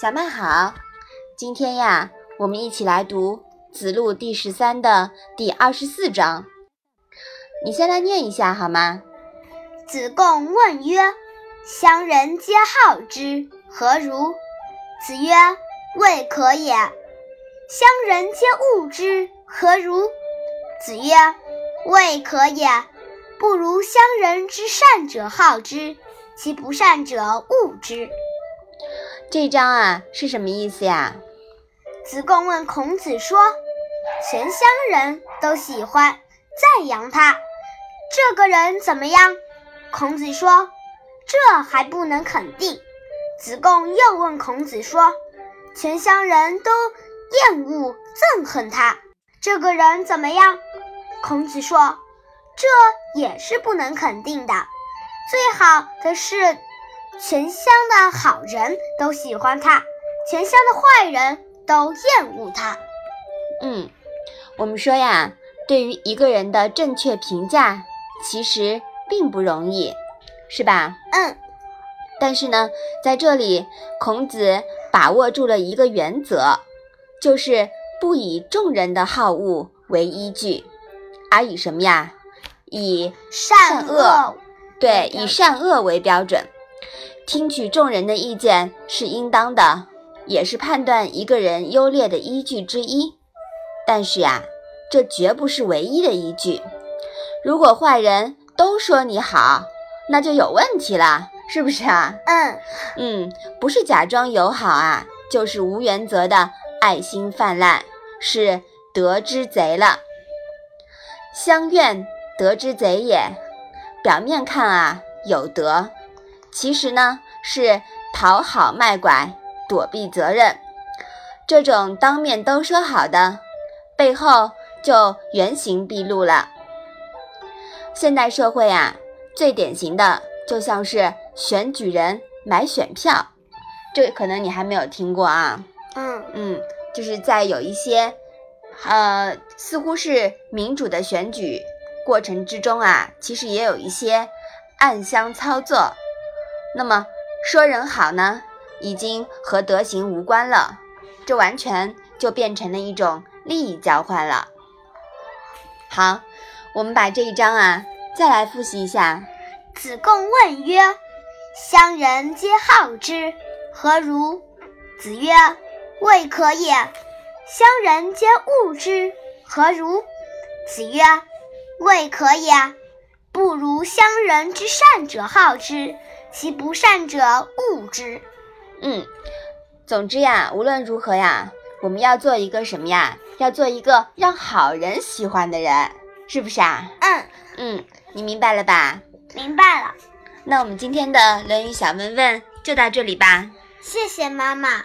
小麦好，今天呀，我们一起来读《子路》第十三的第二十四章。你先来念一下好吗？子贡问曰：“乡人皆好之，何如？”子曰：“未可也。”乡人皆恶之，何如？子曰：“未可也。不如乡人之善者好之，其不善者恶之。”这章啊是什么意思呀？子贡问孔子说：“全乡人都喜欢赞扬他，这个人怎么样？”孔子说：“这还不能肯定。”子贡又问孔子说：“全乡人都厌恶憎恨他，这个人怎么样？”孔子说：“这也是不能肯定的。最好的是。”全乡的好人都喜欢他，全乡的坏人都厌恶他。嗯，我们说呀，对于一个人的正确评价，其实并不容易，是吧？嗯。但是呢，在这里，孔子把握住了一个原则，就是不以众人的好恶为依据，而以什么呀？以善恶，对，以善恶为标准。听取众人的意见是应当的，也是判断一个人优劣的依据之一。但是呀，这绝不是唯一的依据。如果坏人都说你好，那就有问题了，是不是啊？嗯嗯，不是假装友好啊，就是无原则的爱心泛滥，是得之贼了。相怨得之贼也。表面看啊，有德。其实呢，是讨好卖拐，躲避责任。这种当面都说好的，背后就原形毕露了。现代社会啊，最典型的就像是选举人买选票，这可能你还没有听过啊。嗯嗯，就是在有一些，呃，似乎是民主的选举过程之中啊，其实也有一些暗箱操作。那么说人好呢，已经和德行无关了，这完全就变成了一种利益交换了。好，我们把这一章啊再来复习一下。子贡问曰：“乡人皆好之，何如？”子曰：“未可也。乡人皆恶之，何如？”子曰：“未可也。不如乡人之善者好之。”其不善者恶之。嗯，总之呀，无论如何呀，我们要做一个什么呀？要做一个让好人喜欢的人，是不是啊？嗯嗯，你明白了吧？明白了。那我们今天的《论语》小问问就到这里吧。谢谢妈妈。